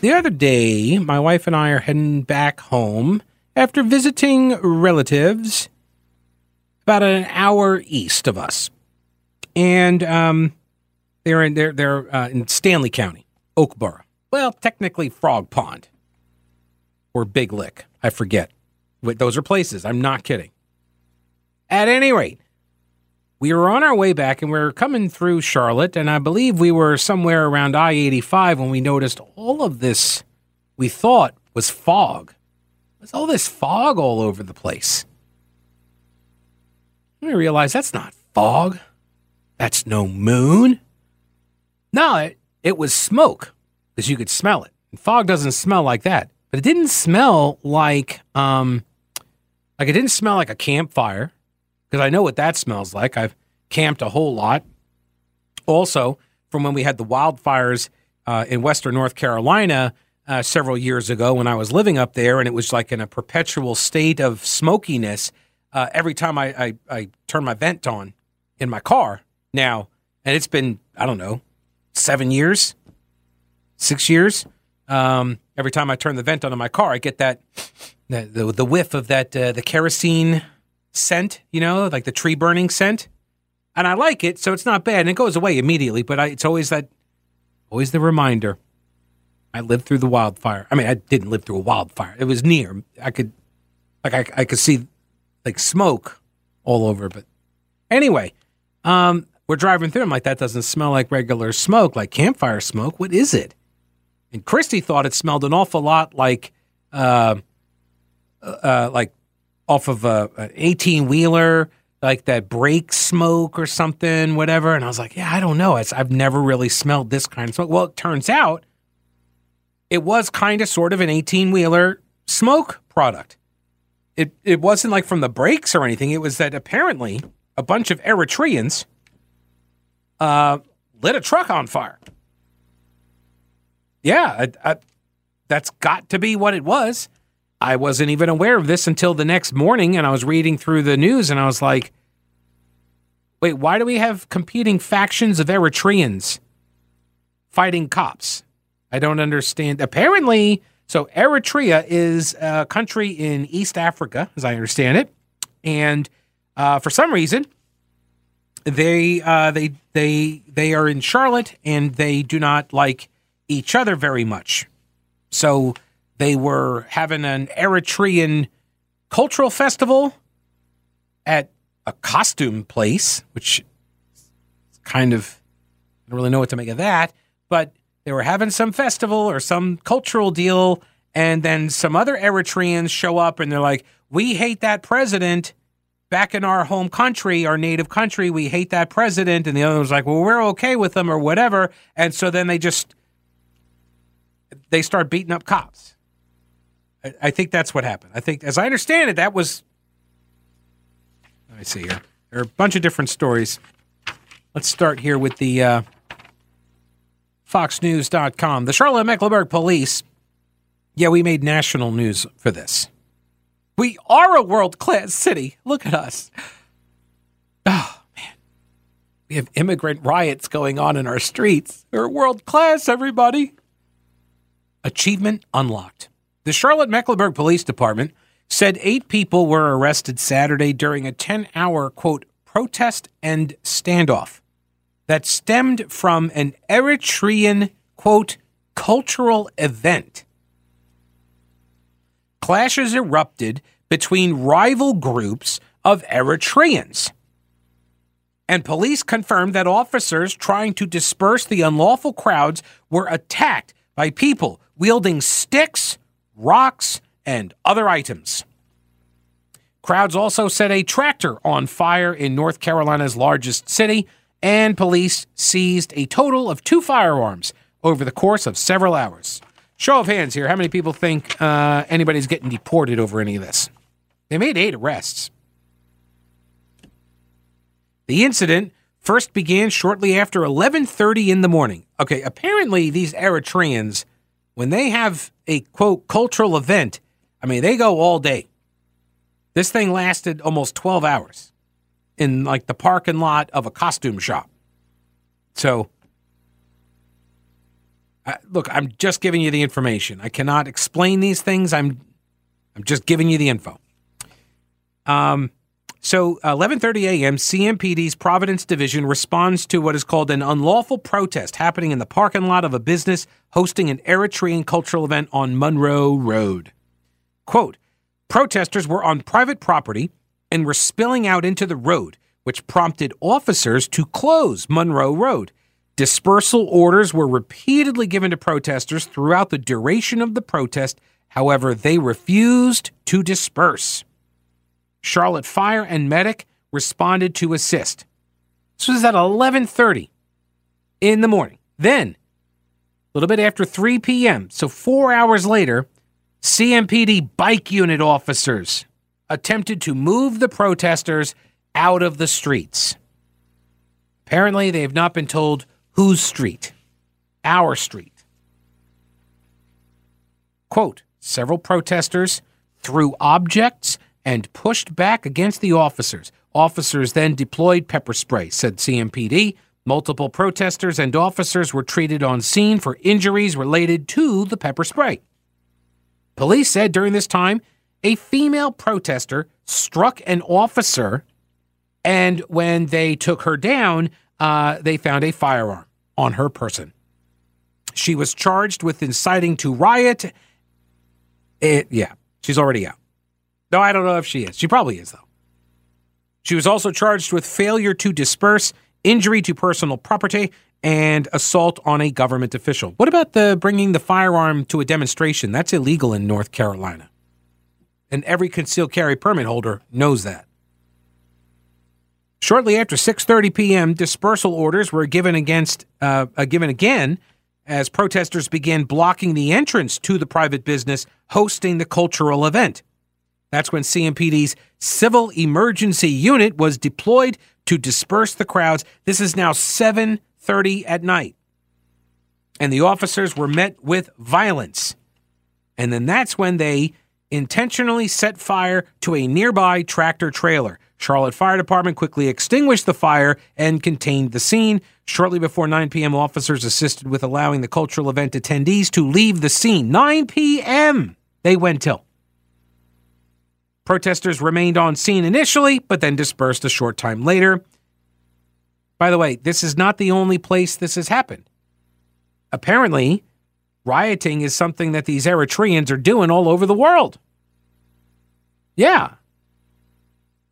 The other day, my wife and I are heading back home after visiting relatives about an hour east of us. And um, they're in they're, they're uh, in Stanly County, Oakboro. Well, technically Frog Pond or Big Lick. I forget. Those are places. I'm not kidding. At any rate, we were on our way back and we were coming through Charlotte, and I believe we were somewhere around I 85 when we noticed all of this we thought was fog. There's all this fog all over the place. We realized that's not fog. That's no moon. No, it, it was smoke because you could smell it. And fog doesn't smell like that but it didn't smell like um like it didn't smell like a campfire because I know what that smells like. I've camped a whole lot. Also, from when we had the wildfires uh, in Western North Carolina uh, several years ago when I was living up there, and it was like in a perpetual state of smokiness uh, every time I, I, I turn my vent on in my car now. And it's been, I don't know, seven years, six years. Um, every time I turn the vent on in my car, I get that the the, the whiff of that uh, the kerosene scent, you know, like the tree burning scent, and I like it, so it's not bad, and it goes away immediately. But I, it's always that, always the reminder. I lived through the wildfire. I mean, I didn't live through a wildfire. It was near. I could, like, I, I could see, like, smoke all over. But anyway, um, we're driving through. I'm like, that doesn't smell like regular smoke, like campfire smoke. What is it? And Christy thought it smelled an awful lot like, uh, uh, like off of a, an eighteen wheeler, like that brake smoke or something, whatever. And I was like, yeah, I don't know. It's, I've never really smelled this kind of smoke. Well, it turns out it was kind of sort of an eighteen wheeler smoke product. It it wasn't like from the brakes or anything. It was that apparently a bunch of Eritreans uh, lit a truck on fire yeah, I, I, that's got to be what it was. I wasn't even aware of this until the next morning, and I was reading through the news, and I was like, wait, why do we have competing factions of Eritreans fighting cops? I don't understand. Apparently, so Eritrea is a country in East Africa, as I understand it, and uh, for some reason, they uh, they they they are in Charlotte, and they do not like each other very much. So they were having an Eritrean cultural festival at a costume place, which kind of I don't really know what to make of that, but they were having some festival or some cultural deal, and then some other Eritreans show up and they're like, We hate that president back in our home country, our native country, we hate that president. And the other was like, Well, we're okay with them or whatever. And so then they just they start beating up cops. I, I, think that's what happened. I think, as I understand it, that was. Let me see here. There are a bunch of different stories. Let's start here with the uh, FoxNews.com. The Charlotte Mecklenburg Police. Yeah, we made national news for this. We are a world class city. Look at us. Oh, man. We have immigrant riots going on in our streets. We're world class, everybody. Achievement unlocked. The Charlotte Mecklenburg Police Department said eight people were arrested Saturday during a 10 hour, quote, protest and standoff that stemmed from an Eritrean, quote, cultural event. Clashes erupted between rival groups of Eritreans. And police confirmed that officers trying to disperse the unlawful crowds were attacked by people wielding sticks, rocks, and other items. Crowds also set a tractor on fire in North Carolina's largest city, and police seized a total of two firearms over the course of several hours. Show of hands here. How many people think uh, anybody's getting deported over any of this? They made eight arrests. The incident first began shortly after 11:30 in the morning. Okay, apparently these Eritreans when they have a quote cultural event, I mean, they go all day. This thing lasted almost 12 hours in like the parking lot of a costume shop. So uh, look, I'm just giving you the information. I cannot explain these things. I'm I'm just giving you the info. Um so, 11:30 a.m., CMPD's Providence Division responds to what is called an unlawful protest happening in the parking lot of a business hosting an Eritrean cultural event on Monroe Road. Quote, protesters were on private property and were spilling out into the road, which prompted officers to close Monroe Road. Dispersal orders were repeatedly given to protesters throughout the duration of the protest. However, they refused to disperse. Charlotte Fire and Medic responded to assist. This was at 11:30 in the morning. Then, a little bit after 3 p.m., so 4 hours later, CMPD bike unit officers attempted to move the protesters out of the streets. Apparently, they have not been told whose street. Our street. Quote, several protesters threw objects and pushed back against the officers. Officers then deployed pepper spray, said CMPD. Multiple protesters and officers were treated on scene for injuries related to the pepper spray. Police said during this time, a female protester struck an officer, and when they took her down, uh, they found a firearm on her person. She was charged with inciting to riot. It, yeah, she's already out. No, I don't know if she is. She probably is, though. She was also charged with failure to disperse, injury to personal property, and assault on a government official. What about the bringing the firearm to a demonstration? That's illegal in North Carolina. And every concealed carry permit holder knows that. Shortly after 6:30 p.m., dispersal orders were given against uh, uh, given again as protesters began blocking the entrance to the private business hosting the cultural event. That's when CMPD's Civil Emergency Unit was deployed to disperse the crowds. This is now 7:30 at night. And the officers were met with violence. And then that's when they intentionally set fire to a nearby tractor trailer. Charlotte Fire Department quickly extinguished the fire and contained the scene. Shortly before 9 p.m., officers assisted with allowing the cultural event attendees to leave the scene. 9 p.m. they went till. Protesters remained on scene initially, but then dispersed a short time later. By the way, this is not the only place this has happened. Apparently, rioting is something that these Eritreans are doing all over the world. Yeah.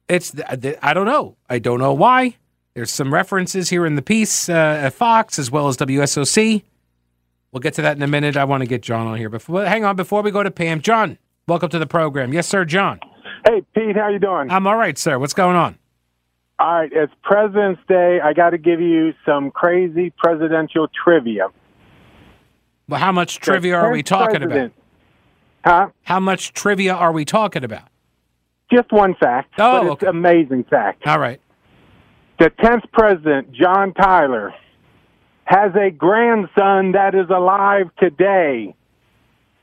It's, I don't know. I don't know why. There's some references here in the piece uh, at Fox as well as WSOC. We'll get to that in a minute. I want to get John on here. Before, hang on, before we go to Pam. John, welcome to the program. Yes, sir, John. Hey, Pete, how you doing? I'm all right, sir. What's going on? All right, it's President's Day. I got to give you some crazy presidential trivia. Well, how much trivia are we talking president, about? Huh? How much trivia are we talking about? Just one fact. Oh, but it's okay. amazing fact. All right. The 10th president, John Tyler, has a grandson that is alive today.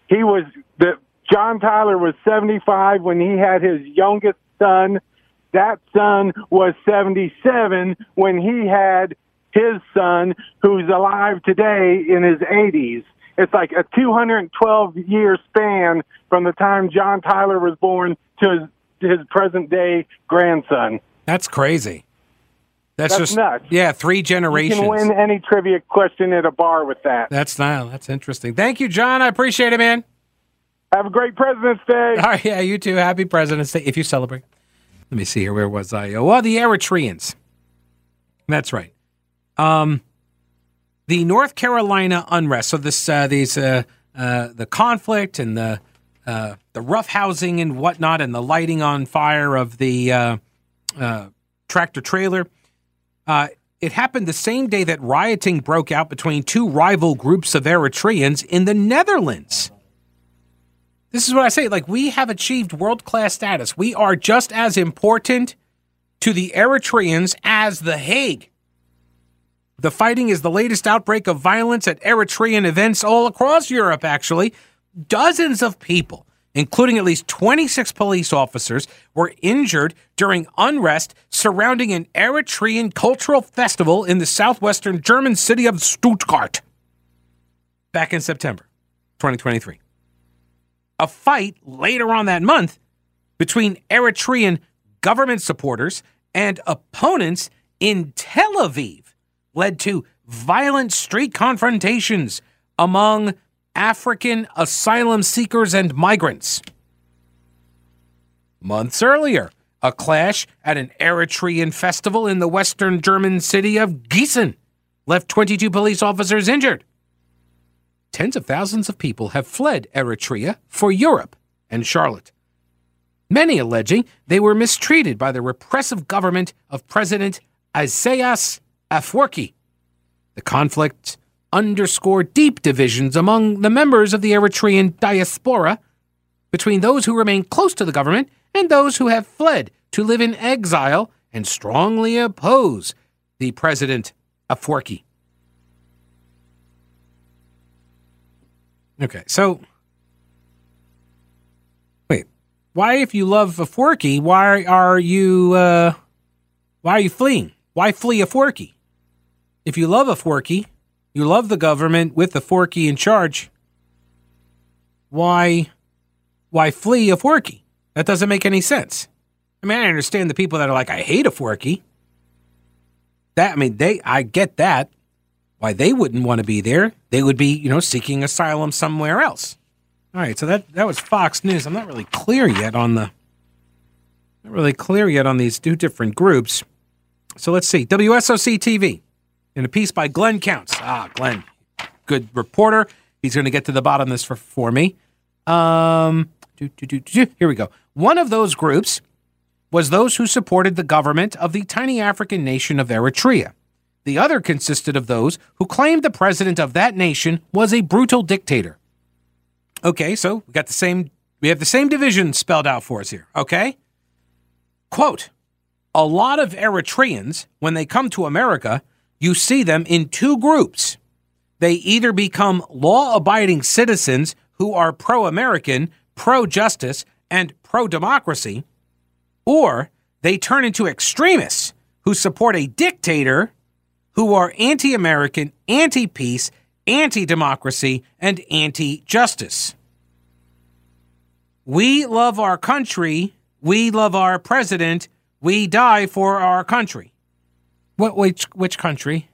He was the John Tyler was 75 when he had his youngest son. That son was 77 when he had his son, who's alive today in his 80s. It's like a 212 year span from the time John Tyler was born to his, to his present day grandson. That's crazy. That's, That's just nuts. yeah, three You generations. can win any trivia question at a bar with that. That's not. That's interesting. Thank you, John. I appreciate it, man. Have a great President's Day. All right, yeah, you too. Happy President's Day if you celebrate. Let me see here. Where was I? Oh, well, the Eritreans. That's right. Um, the North Carolina unrest. So this, uh, these, uh, uh, the conflict and the uh, the rough housing and whatnot, and the lighting on fire of the uh, uh, tractor trailer. Uh, it happened the same day that rioting broke out between two rival groups of Eritreans in the Netherlands. This is what I say like, we have achieved world class status. We are just as important to the Eritreans as The Hague. The fighting is the latest outbreak of violence at Eritrean events all across Europe, actually. Dozens of people, including at least 26 police officers, were injured during unrest surrounding an Eritrean cultural festival in the southwestern German city of Stuttgart back in September 2023. A fight later on that month between Eritrean government supporters and opponents in Tel Aviv led to violent street confrontations among African asylum seekers and migrants. Months earlier, a clash at an Eritrean festival in the western German city of Gießen left 22 police officers injured. Tens of thousands of people have fled Eritrea for Europe and Charlotte, many alleging they were mistreated by the repressive government of President Isaias Afwerki. The conflict underscored deep divisions among the members of the Eritrean diaspora between those who remain close to the government and those who have fled to live in exile and strongly oppose the president Afwerki. Okay, so wait, why, if you love Afwerki, why are you uh, why are you fleeing? Why flee Afwerki? If you love Afwerki, you love the government with the forky in charge. Why, why flee Afwerki? That doesn't make any sense. I mean, I understand the people that are like, I hate Afwerki. That I mean, they, I get that. Why they wouldn't want to be there? They would be, you know, seeking asylum somewhere else. All right, so that that was Fox News. I'm not really clear yet on the, not really clear yet on these two different groups. So let's see. WSOC TV in a piece by Glenn Counts. Ah, Glenn, good reporter. He's going to get to the bottom of this for, for me. Um, do, do, do, here we go. One of those groups was those who supported the government of the tiny African nation of Eritrea. The other consisted of those who claimed the president of that nation was a brutal dictator. Okay, so we got the same we have the same division spelled out for us here, okay? Quote, a lot of Eritreans when they come to America you see them in two groups. They either become law abiding citizens who are pro American, pro justice, and pro democracy, or they turn into extremists who support a dictator who are anti American, anti peace, anti democracy, and anti justice. We love our country. We love our president. We die for our country. What which which country?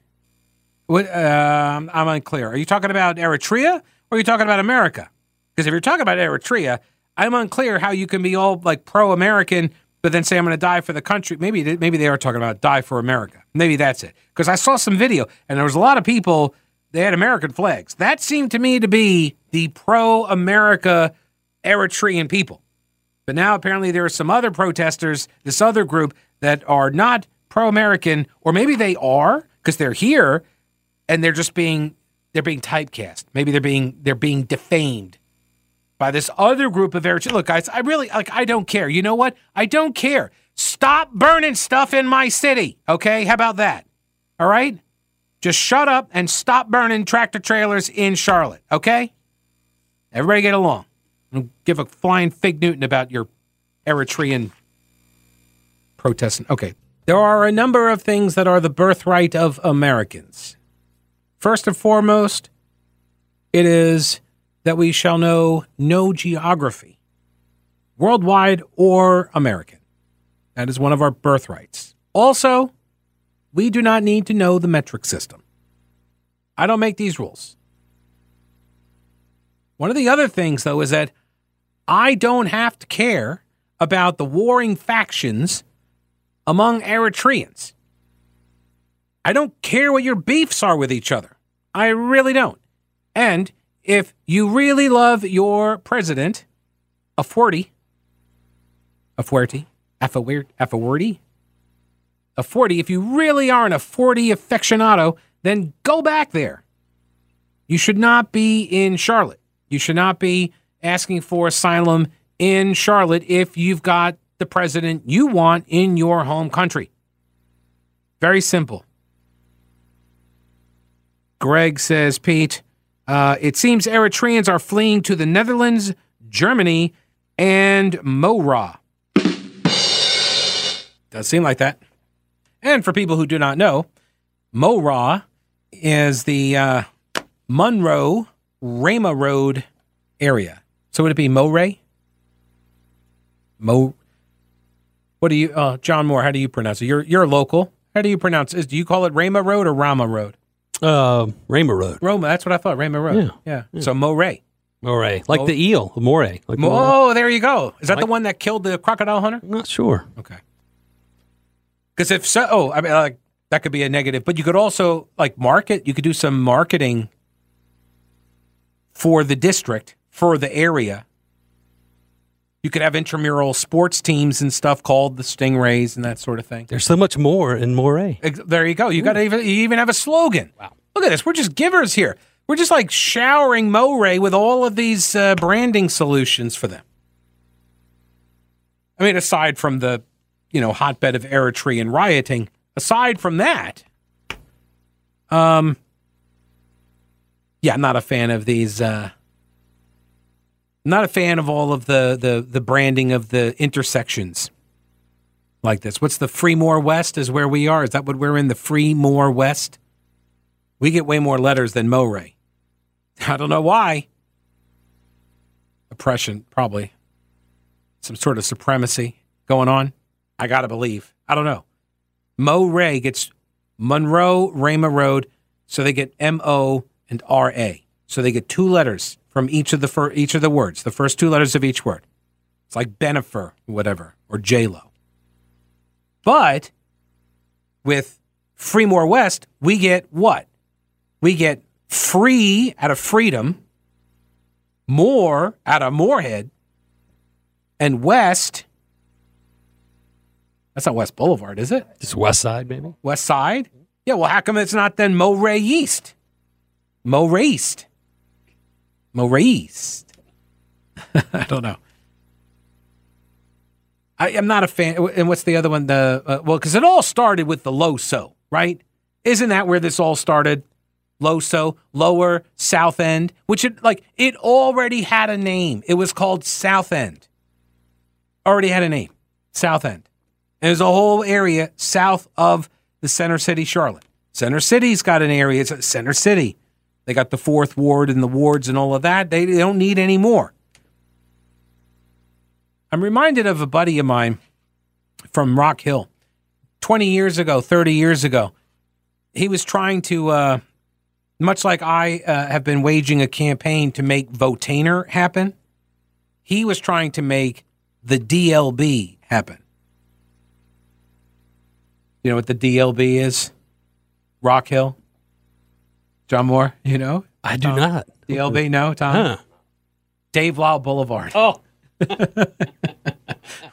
What uh, I'm unclear. Are you talking about Eritrea or are you talking about America? Because if you're talking about Eritrea, I'm unclear how you can be all like pro-American, but then say I'm going to die for the country. Maybe maybe they are talking about die for America. Maybe that's it. Because I saw some video and there was a lot of people. They had American flags. That seemed to me to be the pro-America Eritrean people. But now apparently there are some other protesters, this other group that are not pro American, or maybe they are because they're here and they're just being they're being typecast. Maybe they're being they're being defamed by this other group of Eritreans. Look, guys, I really like I don't care. You know what? I don't care. Stop burning stuff in my city. Okay? How about that? All right? Just shut up and stop burning tractor trailers in Charlotte. Okay? Everybody get along. give a flying fig Newton about your Eritrean protesting. Okay, there are a number of things that are the birthright of Americans. First and foremost, it is that we shall know no geography, worldwide or American. That is one of our birthrights. Also, we do not need to know the metric system. I don't make these rules. One of the other things, though, is that I don't have to care about the warring factions among Eritreans. I don't care what your beefs are with each other. I really don't. And if you really love your president, Afwerki, a 40, Afwerki, a 40, if you really aren't a 40 aficionado, then go back there. You should not be in Charlotte. You should not be asking for asylum in Charlotte if you've got the president you want in your home country. Very simple. Greg says, Pete, uh, it seems Eritreans are fleeing to the Netherlands, Germany, and Mora. Does seem like that. And for people who do not know, Mora is the uh, Monroe Rama Road area. So would it be Moray? Mo. What do you, uh, John Moore? How do you pronounce it? You're you're local. How do you pronounce it? Do you call it Rama Road or Rama Road? Uh, Rama Road. Roma. That's what I thought. Rama Road. Yeah. Yeah. So Moray. Moray. Like the eel, moray. Like the moray. Oh, there you go. Is that the one that killed the crocodile hunter? Not sure. Okay. Because if so, oh, I mean, like that could be a negative, but you could also like market. You could do some marketing for the district, for the area. You could have intramural sports teams and stuff called the Stingrays and that sort of thing. There's so much more in moray. There you go. You got to even you even have a slogan. Wow. Look at this. We're just givers here. We're just like showering Moray with all of these uh, branding solutions for them. I mean, aside from the, you know, hotbed of Eritrean rioting, aside from that, um, yeah, I'm not a fan of these. Uh, not a fan of all of the the the branding of the intersections like this. What's the Freemore West is where we are. Is that what we're in? The Freemore West? We get way more letters than Moray. I don't know why. Oppression, probably. Some sort of supremacy going on. I got to believe. I don't know. Mo Ray gets Monroe Rama Road, so they get M O and R A. So they get two letters from each of the fir- each of the words, the first two letters of each word. It's like Bennifer, whatever, or J Lo. But with Freemore West, we get what? We get free out of freedom, more out of Moorhead, and West. That's not West Boulevard, is it? Just west side, maybe. West Side? Yeah, well, how come it's not then Moray East? Moray East. East. I don't know. I am not a fan. And what's the other one? The uh, well, because it all started with the LoSo, right? Isn't that where this all started? LoSo, Lower South End, which it like it already had a name. It was called South End. Already had a name, South End. And there's a whole area south of the Center City, Charlotte. Center City's got an area. It's Center City. They got the fourth ward and the wards and all of that. They, they don't need any more. I'm reminded of a buddy of mine from Rock Hill 20 years ago, 30 years ago. He was trying to, uh, much like I uh, have been waging a campaign to make Votainer happen, he was trying to make the DLB happen. You know what the DLB is? Rock Hill? John Moore, you know? I do not. The DLB, no, Tom? Huh. Dave Lyle Boulevard. Oh,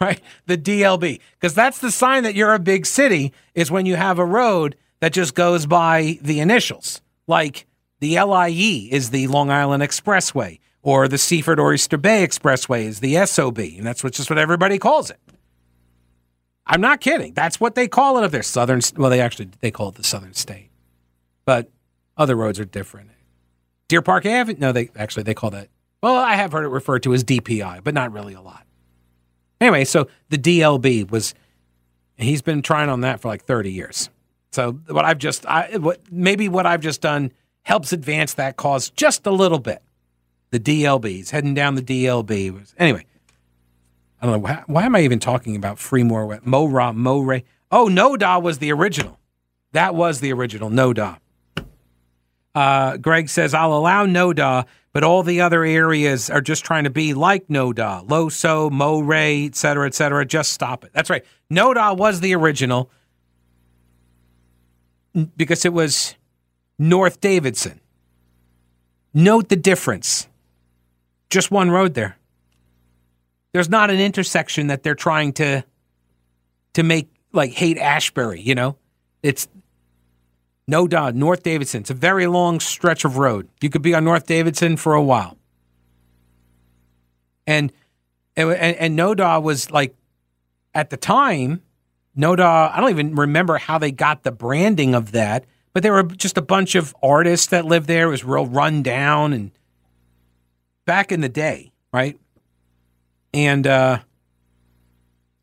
right? The DLB. Because that's the sign that you're a big city, is when you have a road that just goes by the initials. Like the LIE is the Long Island Expressway, or the Seaford or Oyster Bay Expressway is the SOB. And that's what, just what everybody calls it. I'm not kidding. That's what they call it up there. Southern, well, they actually, they call it the Southern State. But other roads are different. Deer Park Avenue, no, they actually, they call that, well, I have heard it referred to as DPI, but not really a lot. Anyway, so the DLB was, he's been trying on that for like 30 years. So what I've just, I, what maybe what I've just done helps advance that cause just a little bit. The DLBs heading down the DLB was anyway. I don't know why, why am I even talking about Freemore, Mo Ra, Mo Ray. Oh, Noda was the original. That was the original Noda. Uh, Greg says I'll allow Noda, but all the other areas are just trying to be like Noda, Loso, Mo Ray, et cetera, et cetera. Just stop it. That's right. Noda was the original because it was North Davidson. Note the difference. Just one road there. There's not an intersection that they're trying to to make like Haight Ashbury, you know? It's no doubt North Davidson. It's a very long stretch of road. You could be on North Davidson for a while. And and and, Noda was like at the time, Noda, I don't even remember how they got the branding of that, but there were just a bunch of artists that lived there. It was real run down and back in the day, right? And uh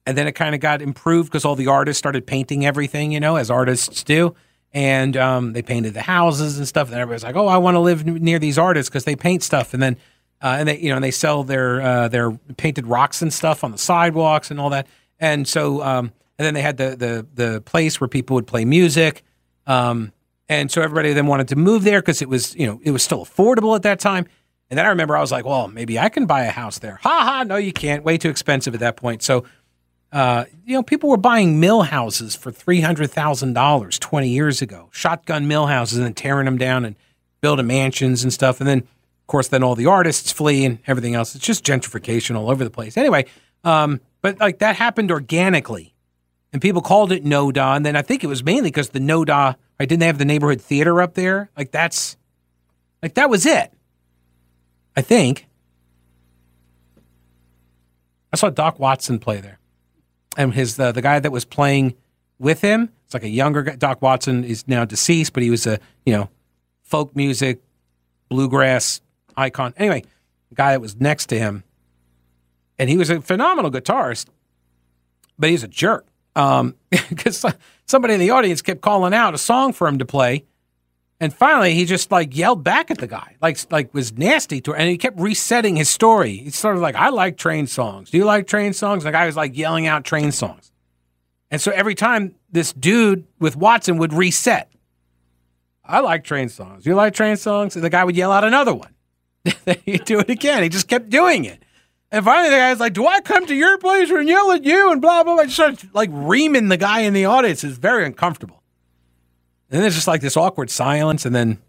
and then it kind of got improved because all the artists started painting everything, you know, as artists do. And um, they painted the houses and stuff. And everybody's like, "Oh, I want to live near these artists because they paint stuff." And then, uh, and they, you know, and they sell their uh, their painted rocks and stuff on the sidewalks and all that. And so, um, and then they had the the the place where people would play music. Um, and so everybody then wanted to move there because it was, you know, it was still affordable at that time. And then I remember I was like, well, maybe I can buy a house there. Ha ha, no, you can't. Way too expensive at that point. So uh, you know, people were buying mill houses for three hundred thousand dollars twenty years ago, shotgun mill houses, and tearing them down and building mansions and stuff. And then, of course, then all the artists flee and everything else. It's just gentrification all over the place. Anyway, um, but like that happened organically, and people called it Noda. And then I think it was mainly because the Noda, right? Didn't they have the neighborhood theater up there? Like that's, like that was it. I think. I saw Doc Watson play there and his the, the guy that was playing with him it's like a younger guy doc watson is now deceased but he was a you know folk music bluegrass icon. Anyway the guy that was next to him and he was a phenomenal guitarist but he's a jerk. Um because somebody in the audience kept calling out a song for him to play and finally he just like yelled back at the guy like like was nasty to her, and he kept resetting his story. He started like i like train songs. Do you like train songs? The guy was like yelling out train songs. And so every time this dude with watson would reset i like train songs. Do you like train songs? And the guy would yell out another one. Then he'd do it again. He just kept doing it. And finally the guy's like do i come to your place and yell at you and blah blah blah? Just started like reaming the guy in the audience. It's very uncomfortable and then there's just like this awkward silence, and then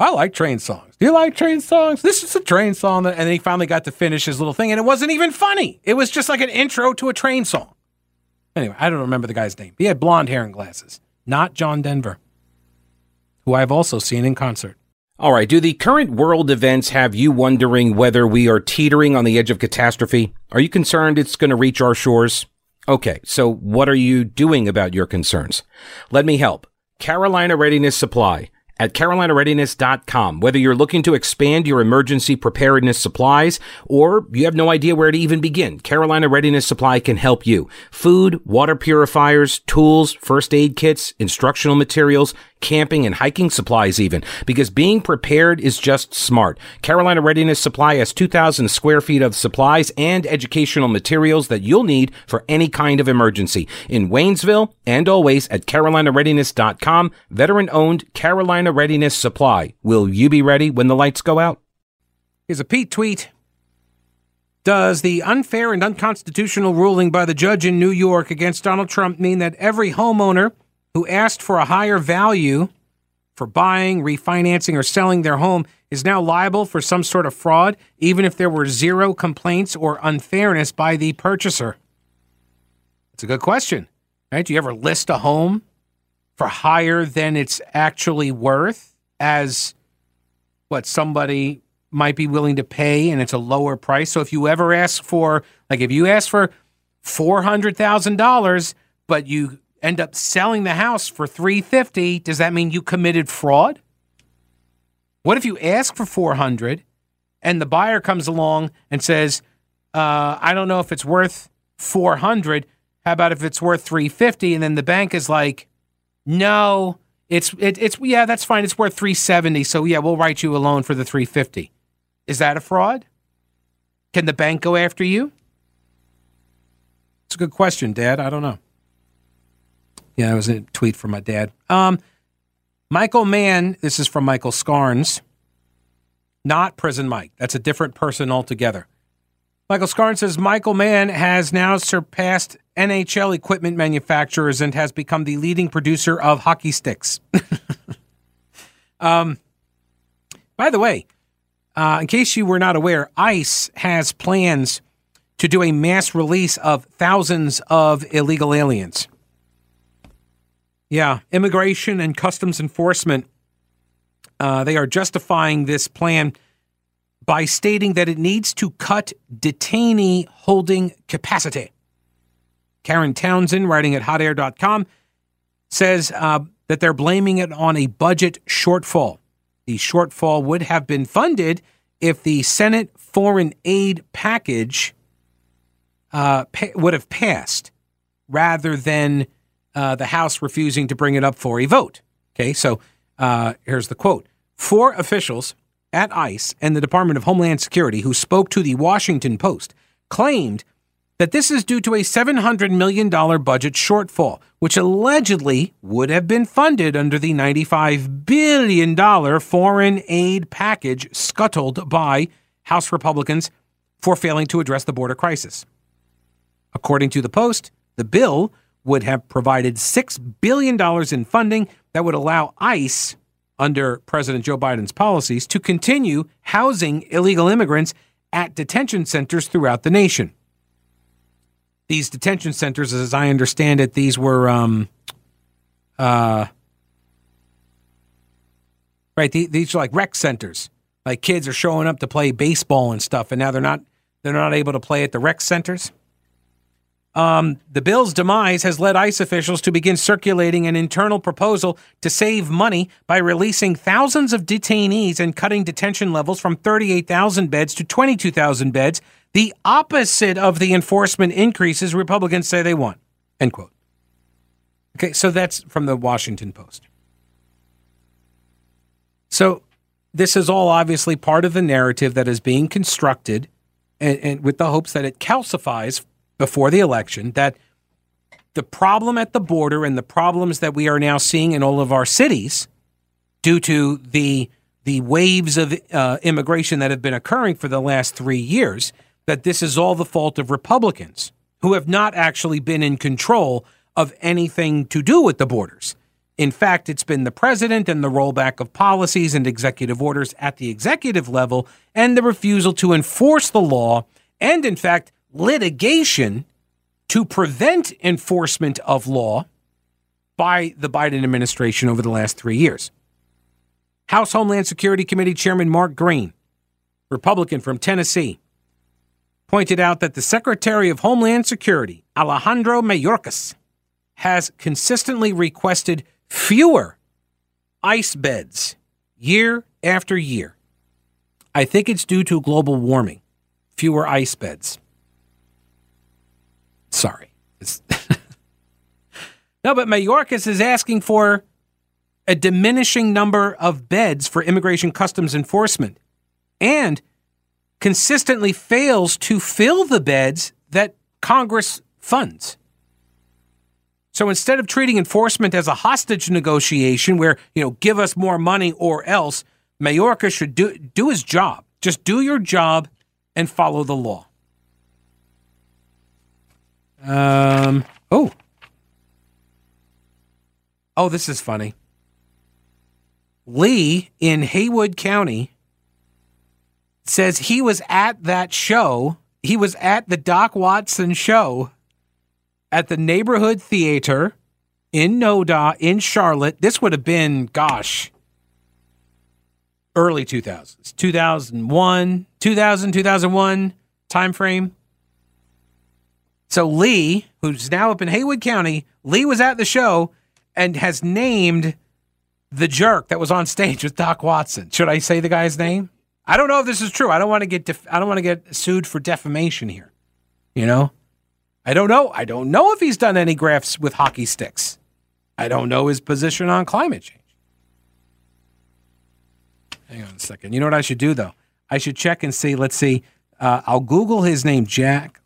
I like train songs. Do you like train songs? This is a train song. And then he finally got to finish his little thing, and it wasn't even funny. It was just like an intro to a train song. Anyway, I don't remember the guy's name. He had blonde hair and glasses. Not John Denver, who I've also seen in concert. All right. Do the current world events have you wondering whether we are teetering on the edge of catastrophe? Are you concerned it's going to reach our shores? Okay, so what are you doing about your concerns? Let me help. Carolina Readiness Supply at carolinareadiness.com. Whether you're looking to expand your emergency preparedness supplies or you have no idea where to even begin, Carolina Readiness Supply can help you. Food, water purifiers, tools, first aid kits, instructional materials, camping and hiking supplies even, because being prepared is just smart. Carolina Readiness Supply has 2,000 square feet of supplies and educational materials that you'll need for any kind of emergency. In Waynesville and always at carolinareadiness.com, veteran owned Carolina Readiness Supply. Will you be ready when the lights go out? Here's a Pete tweet. Does the unfair and unconstitutional ruling by the judge in New York against Donald Trump mean that every homeowner who asked for a higher value for buying, refinancing, or selling their home is now liable for some sort of fraud, even if there were zero complaints or unfairness by the purchaser? It's a good question, right? Do you ever list a home for higher than it's actually worth as what somebody might be willing to pay and it's a lower price? So if you ever ask for, like, if you ask for $400,000, but you end up selling the house for 350 does that mean you committed fraud? What if you ask for 400 and the buyer comes along and says uh, i don't know if it's worth 400 how about if it's worth 350 and then the bank is like no it's it, it's yeah that's fine it's worth 370 so yeah we'll write you a loan for the 350 is that a fraud? Can the bank go after you? It's a good question dad i don't know yeah, it was a tweet from my dad. Um, Michael Mann, this is from Michael Scarns, not Prison Mike. That's a different person altogether. Michael Scarns says Michael Mann has now surpassed NHL equipment manufacturers and has become the leading producer of hockey sticks. um, by the way, uh, in case you were not aware, ICE has plans to do a mass release of thousands of illegal aliens. Yeah, immigration and customs enforcement, uh, they are justifying this plan by stating that it needs to cut detainee holding capacity. Karen Townsend, writing at hotair.com, says uh, that they're blaming it on a budget shortfall. The shortfall would have been funded if the Senate foreign aid package uh, pa- would have passed rather than uh, the House refusing to bring it up for a vote. Okay, so uh, here's the quote Four officials at ICE and the Department of Homeland Security who spoke to the Washington Post claimed that this is due to a $700 million budget shortfall, which allegedly would have been funded under the $95 billion foreign aid package scuttled by House Republicans for failing to address the border crisis. According to the Post, the bill would have provided $6 billion in funding that would allow ICE, under President Joe Biden's policies, to continue housing illegal immigrants at detention centers throughout the nation these detention centers, as I understand it, these were um, uh, right. These are like rec centers. Like kids are showing up to play baseball and stuff, and now they're not they're not able to play at the rec centers. Um, the bill's demise has led ICE officials to begin circulating an internal proposal to save money by releasing thousands of detainees and cutting detention levels from 38,000 beds to 22,000 beds the opposite of the enforcement increases Republicans say they want. End quote. Okay, so that's from the Washington Post. So this is all obviously part of the narrative that is being constructed and, and with the hopes that it calcifies before the election that the problem at the border and the problems that we are now seeing in all of our cities due to the the waves of uh, immigration that have been occurring for the last three years that this is all the fault of Republicans who have not actually been in control of anything to do with the borders. In fact, it's been the president and the rollback of policies and executive orders at the executive level and the refusal to enforce the law and, in fact, litigation to prevent enforcement of law by the Biden administration over the last three years. House Homeland Security Committee Chairman Mark Green, Republican from Tennessee, pointed out that the Secretary of Homeland Security, Alejandro Mayorkas, has consistently requested fewer ICE beds year after year. I think it's due to global warming, fewer ICE beds. Sorry. no, but Mayorkas is asking for a diminishing number of beds for immigration customs enforcement and consistently fails to fill the beds that Congress funds. So instead of treating enforcement as a hostage negotiation where, you know, give us more money or else, Mayorkas should do, do his job. Just do your job and follow the law. Um, oh. Oh, this is funny. Lee in Haywood County says he was at that show. He was at the Doc Watson show at the neighborhood theater in Noda in Charlotte. This would have been, gosh, early 2000s, 2001, 2000, 2001 time frame. So Lee, who's now up in Haywood County, Lee was at the show and has named the jerk that was on stage with Doc Watson. Should I say the guy's name? I don't know if this is true. I don't want to get def- I don't want to get sued for defamation here. You know, I don't know. I don't know if he's done any graphs with hockey sticks. I don't know his position on climate change. Hang on a second. You know what I should do though? I should check and see. Let's see. Uh, I'll Google his name, Jack.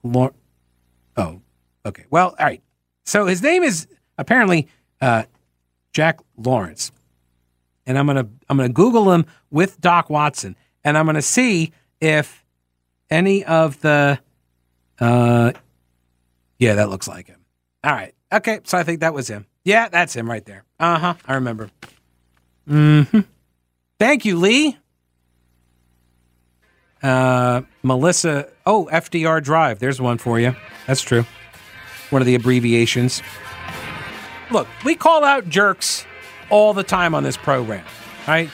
Oh, okay. Well, all right. So his name is apparently uh, Jack Lawrence, and I'm gonna I'm gonna Google him with Doc Watson and I'm to see if any of the. Uh, yeah, that looks like him. All right. Okay. So I think that was him. Yeah, that's him right there. Uh huh. I remember. Mm hmm. Thank you, Lee. Uh, Melissa. Oh, FDR Drive. There's one for you. That's true. One of the abbreviations. Look, we call out jerks all the time on this program, right?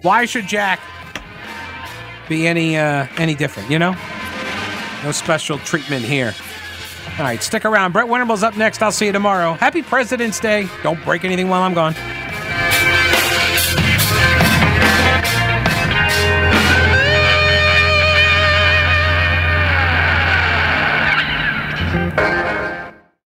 Why should Jack be any uh, any different? You know, no special treatment here. All right, stick around. Brett Winterble's up next. I'll see you tomorrow. Happy President's Day. Don't break anything while I'm gone.